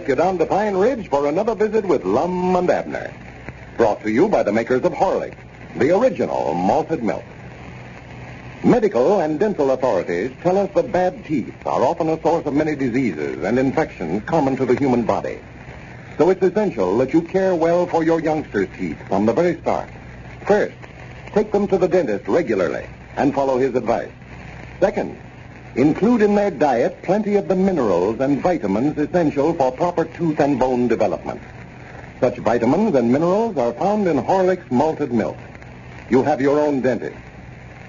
Take you down to Pine Ridge for another visit with Lum and Abner. Brought to you by the makers of Horlicks, the original malted milk. Medical and dental authorities tell us that bad teeth are often a source of many diseases and infections common to the human body. So it's essential that you care well for your youngster's teeth from the very start. First, take them to the dentist regularly and follow his advice. Second, include in their diet plenty of the minerals and vitamins essential for proper tooth and bone development. Such vitamins and minerals are found in Horlicks malted milk. You have your own dentist.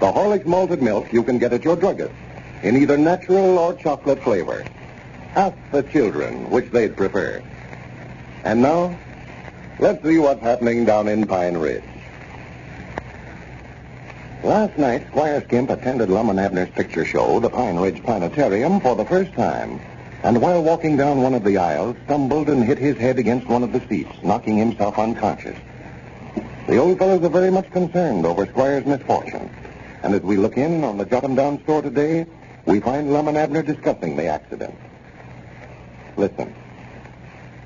The Horlicks malted milk you can get at your druggist in either natural or chocolate flavor. Ask the children which they'd prefer. And now, let's see what's happening down in Pine Ridge. Last night, Squire Skimp attended Lum and Abner's picture show, the Pine Ridge Planetarium, for the first time. And while walking down one of the aisles, stumbled and hit his head against one of the seats, knocking himself unconscious. The old fellow's are very much concerned over Squire's misfortune. And as we look in on the Jot 'em Down store today, we find Lum and Abner discussing the accident. Listen.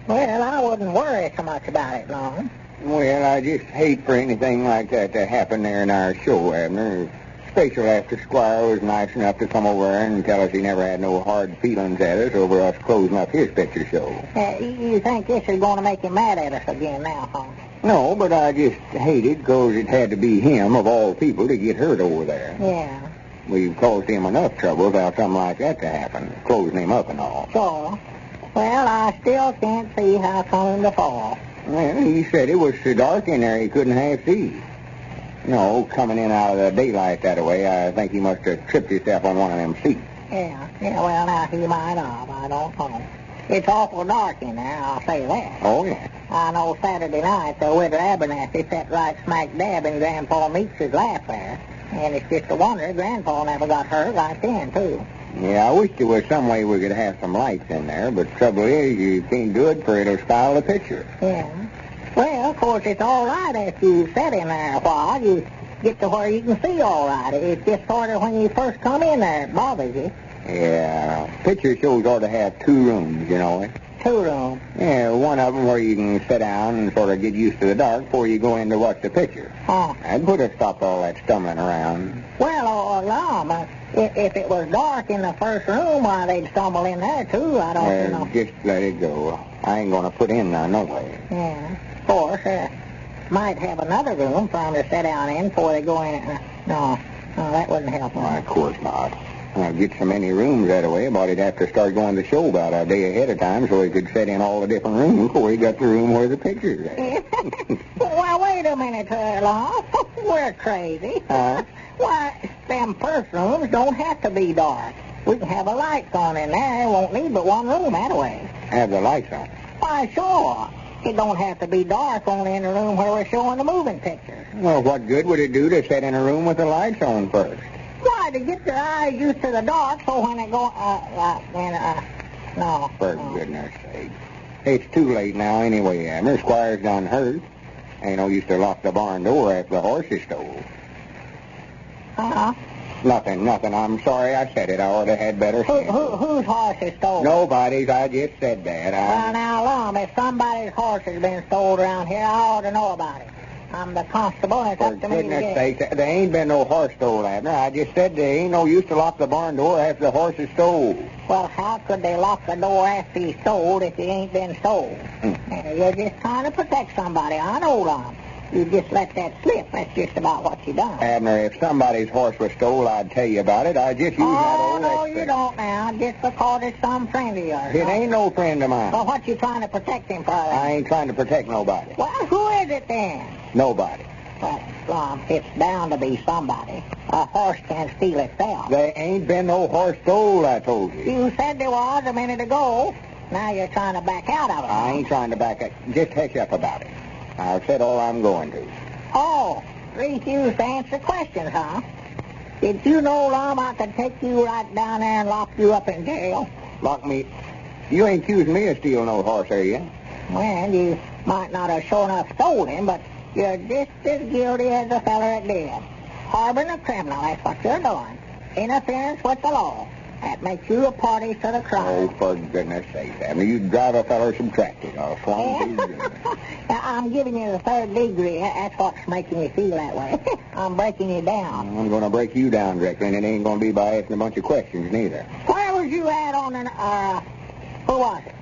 Well, I wouldn't worry so much about it long. Well, I just hate for anything like that to happen there in our show, Abner. Especially after Squire was nice enough to come over and tell us he never had no hard feelings at us over us closing up his picture show. Uh, you think this is going to make him mad at us again now, huh? No, but I just hated because it had to be him, of all people, to get hurt over there. Yeah, We've caused him enough trouble without something like that to happen, closing him up and all. sure. Well, I still can't see how come to fall. Well, he said it was so dark in there he couldn't half see. No, coming in out of the daylight that way, I think he must have tripped himself on one of them seats. Yeah, yeah, well, now he might have. I don't know. It's awful dark in there, I'll say that. Oh, yeah. I know Saturday night the Winter Abernathy sat right smack dab in Grandpa Meeks' lap there. And it's just a wonder Grandpa never got hurt right then, too. Yeah, I wish there was some way we could have some lights in there, but trouble is you can't do it for it'll spoil the picture. Yeah. Well, of course, it's all right if you sit in there a while. You get to where you can see all right. It's just sort of when you first come in there it bothers you. Yeah, picture shows ought to have two rooms, you know. Yeah, one of them where you can sit down and sort of get used to the dark before you go in to watch the picture. Oh. I'd put a stop all that stumbling around. Well, oh, no, but if, it was dark in the first room, why, they'd stumble in there, too. I don't Well, know. just let it go. I ain't gonna put in none no way. Yeah. Of course, uh, might have another room for them to sit down in before they go in. Uh, no, no, that wouldn't help. Why, of course not. I'll get so many rooms that way, but he'd have to start going to show about a day ahead of time so he could set in all the different rooms before he got the room where the picture's at. well, wait a minute, Lum. We're crazy. Huh? Why, them first rooms don't have to be dark. We can have a lights on in there. It won't need but one room that way. Have the lights on. Why, sure. It don't have to be dark only in the room where we're showing the moving pictures. Well, what good would it do to sit in a room with the lights on first? To get your eyes used to the dark so when it go, uh, uh, then, uh, no. For no. goodness sake. It's too late now anyway, Abner. Squire's done hurt. Ain't no use to lock the barn door after the horses stole. Uh-huh. Nothing, nothing. I'm sorry I said it. I ought to had better Who, sense. who, whose horse is stolen? Nobody's. I just said that. Well, now, Lum, if somebody's horse has been stolen around here, I ought to know about it. I'm the constable, it's For up to me to goodness get sake, there ain't been no horse stole, Abner. I just said there ain't no use to lock the barn door after the horse is stole. Well, how could they lock the door after he's sold if he ain't been sold? Uh, You're just trying to protect somebody. I know, Lum. You just let that slip. That's just about what you done. Abner, if somebody's horse was stole, I'd tell you about it. I just use that oh, old no, extra. you don't now, just because it's some friend of yours. It ain't no friend of mine. Well, what you trying to protect him for? then? I ain't trying to protect nobody. Well, who is it then? Nobody. Well, Lum, it's bound to be somebody. A horse can't steal itself. There ain't been no horse stole, I told you. You said there was a minute ago. Now you're trying to back out of it. I ain't trying to back it. Just hush up about it. I've said all I'm going to. Oh, refused to answer questions, huh? Did you know, Lum, I could take you right down there and lock you up in jail? Lock me. You ain't accusing me of stealing no horse, are you? Well, you might not have sure enough stole him, but you're just as guilty as the feller that did. Harboring a criminal, that's what you're doing. Interference with the law. That makes you a party to the crime. Oh, for goodness sake, Abner. You drive a feller some tractor. To you. Now, I'm giving you the third degree. That's what's making you feel that way. I'm breaking you down. I'm going to break you down directly, and it ain't going to be by asking a bunch of questions, neither. Where was you at on an, uh, who was it?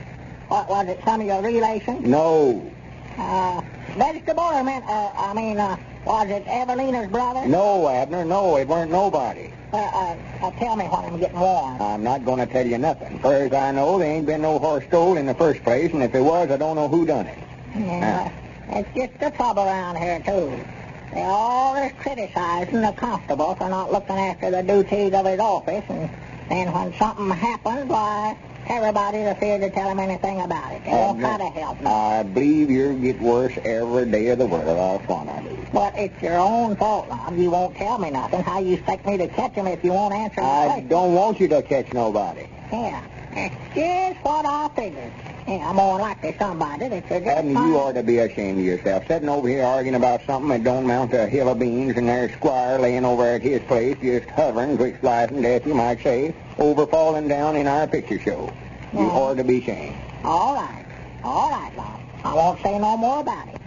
What, was it some of your relations? No. Uh, vegetable or meant, uh, I mean, uh, was it Evalena's brother? No, Abner, no, it weren't nobody. Uh, uh, uh, tell me what I'm getting wrong. I'm not going to tell you nothing. Far as I know, there ain't been no horse stole in the first place, and if there was, I don't know who done it. Yeah, it's just the trouble around here, too. They always criticizing the constable for not looking after the duties of his office, and then when something happens, why, everybody's afraid to tell him anything about it. They don't try to help him. I believe you get worse every day of the world. I'll swan I do. But it's your own fault, Lum. You won't tell me nothing. How you expect me to catch him if you won't answer my I question? don't want you to catch nobody. Yeah, just what I figured. Yeah, I'm more likely somebody that you're just you ought to be ashamed of yourself. Sitting over here arguing about something that don't amount to a hill of beans, and there's Squire laying over at his place, just hovering, quick slicing death, you might say, over falling down in our picture show. You Yeah. ought to be ashamed. All right. All right, Lum. I won't say no more about it.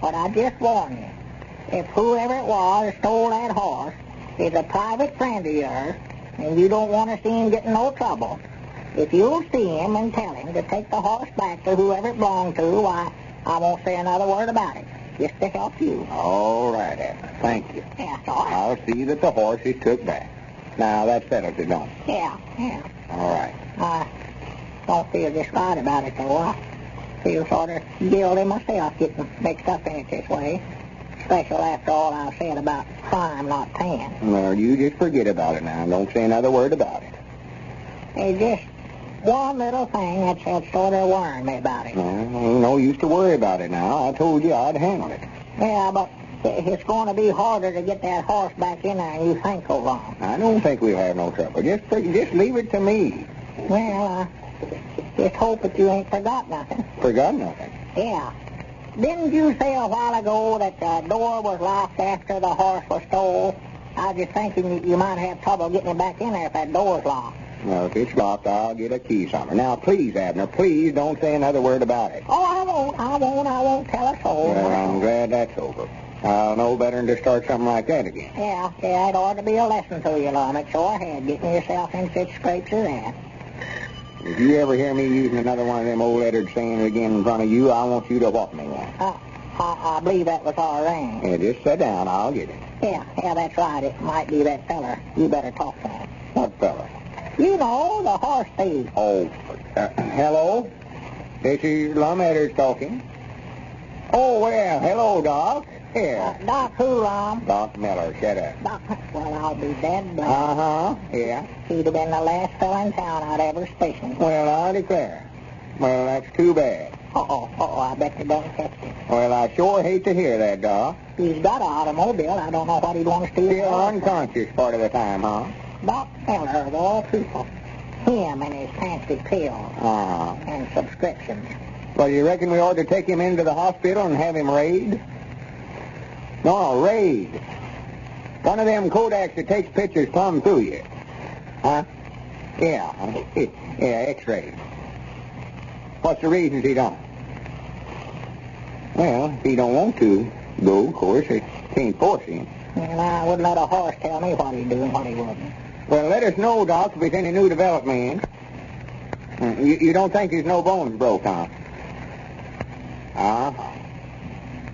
But I just warn you, if whoever it was stole that horse is a private friend of yours, and you don't want to see him get in no trouble, if you'll see him and tell him to take the horse back to whoever it belonged to, why, I won't say another word about it, just to help you. All right, Abner. Thank you. Yeah, all right. I'll see that the horse is took back. Now, that settles it, don't it? Yeah, yeah. All right. I don't feel just right about it, though. I feel sort of guilty myself getting mixed up in it this way. Especially after all I've said about crime not paying. Well, you just forget about it now. Don't say another word about it. There's just one little thing that's, that's sort of worrying me about it. Well, no use to worry about it now. I told you I'd handle it. Yeah, but it's going to be harder to get that horse back in there than you think so long. I don't think we'll have no trouble. Just just leave it to me. Well, I just hope that you ain't forgot nothing. Forgot nothing. Yeah. Didn't you say a while ago that the door was locked after the horse was stole? I was just thinking you, you might have trouble getting it back in there if that door's locked. Well, if it's locked, I'll get a key somewhere. Now, please, Abner, please don't say another word about it. Oh, I won't. I won't. I won't tell a soul. Well, I'm glad that's over. I'll know better than to start something like that again. Yeah, yeah, it ought to be a lesson to you, Lum. It sure had, getting yourself in such scrapes as that. If you ever hear me using another one of them old lettered sayings again in front of you, I want you to whop me one. Uh, I, I believe that was our ring. Yeah, just sit down. I'll get it. Yeah, yeah, that's right. It might be that feller. You better talk to him. What fella? You know, the horse thief. Oh, uh, hello? This is Lum Edders talking. Oh, well, hello, Doc. Uh, Here. Doc who, Lum? Doc Miller, shut up. Doc, well, I'll be dead black. Uh-huh, yeah. He'd have been the last fellow in town I'd ever station. Well, I declare. Well, that's too bad. Uh-oh, uh-oh, I bet they done catch him. Well, I sure hate to hear that, Doc. He's got an automobile. I don't know what he'd want to steal. Still unconscious part of the time, huh? Doc Miller, of all people. Him and his fancy pills Uh-huh. and subscriptions. Well, you reckon we ought to take him into the hospital and have him raid? No, raid. One of them Kodaks that takes pictures plumb through you. Huh? Yeah. Yeah, X-ray. What's the reasons he don't? Well, if he don't want to go, of course, it can't force him. And I wouldn't let a horse tell me what he'd do and what he wouldn't. Well, let us know, Doc, if there's any new development. Uh, You, you don't think there's no bones broke, huh? Ah.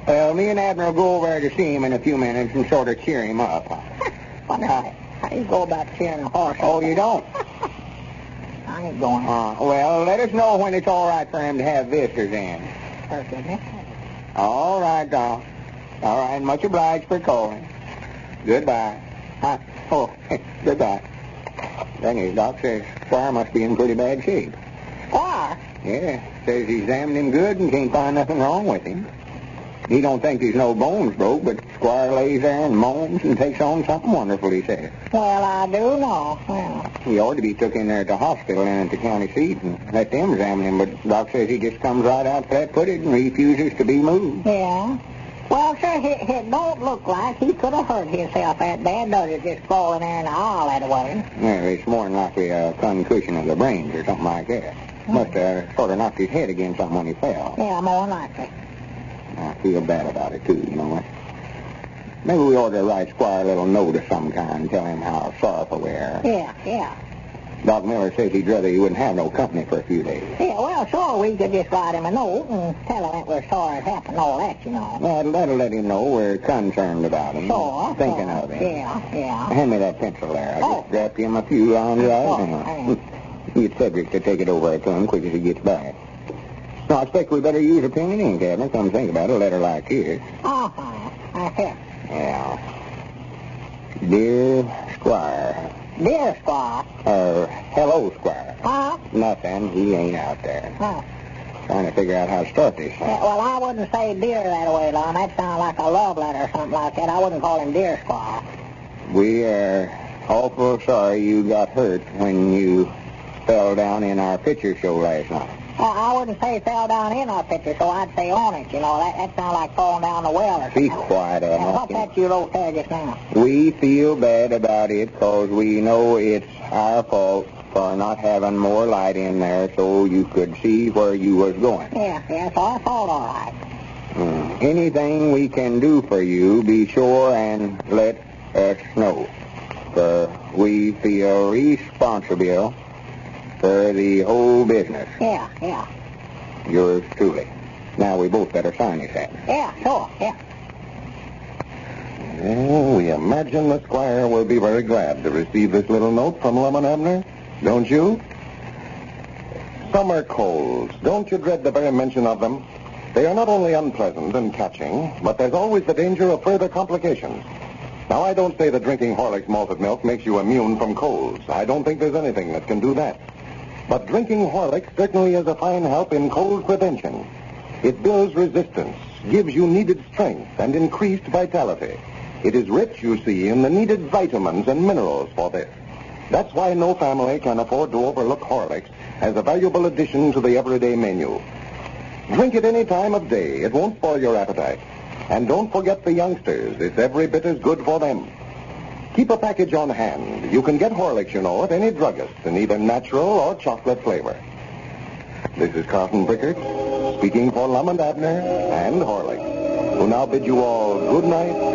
Well, me and Abner'll go over there to see him in a few minutes and sort of cheer him up. Wonder how, how you go about cheering a horse. Oh, you don't? I ain't going. Uh, well, let us know when it's all right for him to have visitors in. First. All right, Doc. All right, much obliged for calling. Goodbye. Huh? Oh, eh, goodbye. Thing is, Doc says Squire must be in pretty bad shape. Squire? Yeah, says he examined him good and can't find nothing wrong with him. He don't think there's no bones broke, but Squire lays there and moans and takes on something wonderful, he says. Well, I do know. Well, He ought to be took in there at the hospital and at the county seat and let them examine him, but Doc says he just comes right out flat-footed and refuses to be moved. yeah. Well, sir, it, it don't look like he could have hurt himself that bad, does it? Just falling there in the aisle that way. Well, it's more than likely a concussion of the brains or something like that. Must have sort of knocked his head against something when he fell. Yeah, more than likely. I feel bad about it, too, you know. Maybe we ought to write Squire a little note of some kind tell him how sorrowful we are. Yeah, yeah. Doc Miller says he'd rather he wouldn't have no company for a few days. Yeah, well, sure, we could just write him a note and tell him that we're sorry it happened, all that, you know. Well, that'll let him know we're concerned about him. Sure. Thinking sure. of him. Yeah, yeah. Hand me that pencil there. I Oh. just dropped him a few lines right Oh, now. thanks. Get Cedric to take it over to him quick as he gets back. No, I expect we better use a pen and ink, Abner. Come think about a letter like this. Uh-huh. I hear. Yeah. Dear Squire. Dear Squire. Or, hello, Squire. Huh? Nothing. He ain't out there. Huh. Trying to figure out how to start this thing. Yeah, well, I wouldn't say dear that way, Lum. That sounds like a love letter or something like that. I wouldn't call him dear Squire. We are awful sorry you got hurt when you fell down in our picture show last night. Well, I wouldn't say fell down in our picture, so I'd say on it. You know, that, that sounds like falling down the well or Be quiet, Yeah, what's that you wrote there just now? We feel bad about it because we know it's our fault for not having more light in there so you could see where you was going. Yeah, yeah, it's our fault, all right. Mm. Anything we can do for you, be sure and let us know. For we feel responsible for the whole business. Yeah, yeah. Yours truly. Now we both better sign this hat. Yeah, sure, yeah. Well, we imagine the squire will be very glad to receive this little note from Lum and Abner. Don't you? Summer colds. Don't you dread the very mention of them? They are not only unpleasant and catching, but there's always the danger of further complications. Now, I don't say that drinking Horlick's malted milk makes you immune from colds. I don't think there's anything that can do that. But drinking Horlicks certainly is a fine help in cold prevention. It builds resistance, gives you needed strength and increased vitality. It is rich, you see, in the needed vitamins and minerals for this. That's why no family can afford to overlook Horlicks as a valuable addition to the everyday menu. Drink it any time of day. It won't spoil your appetite. And don't forget the youngsters. It's every bit as good for them. Keep a package on hand. You can get Horlicks, you know, at any druggist in either natural or chocolate flavor. This is Carlton Brickert, speaking for Lum and Abner and Horlicks, who now bid you all good night and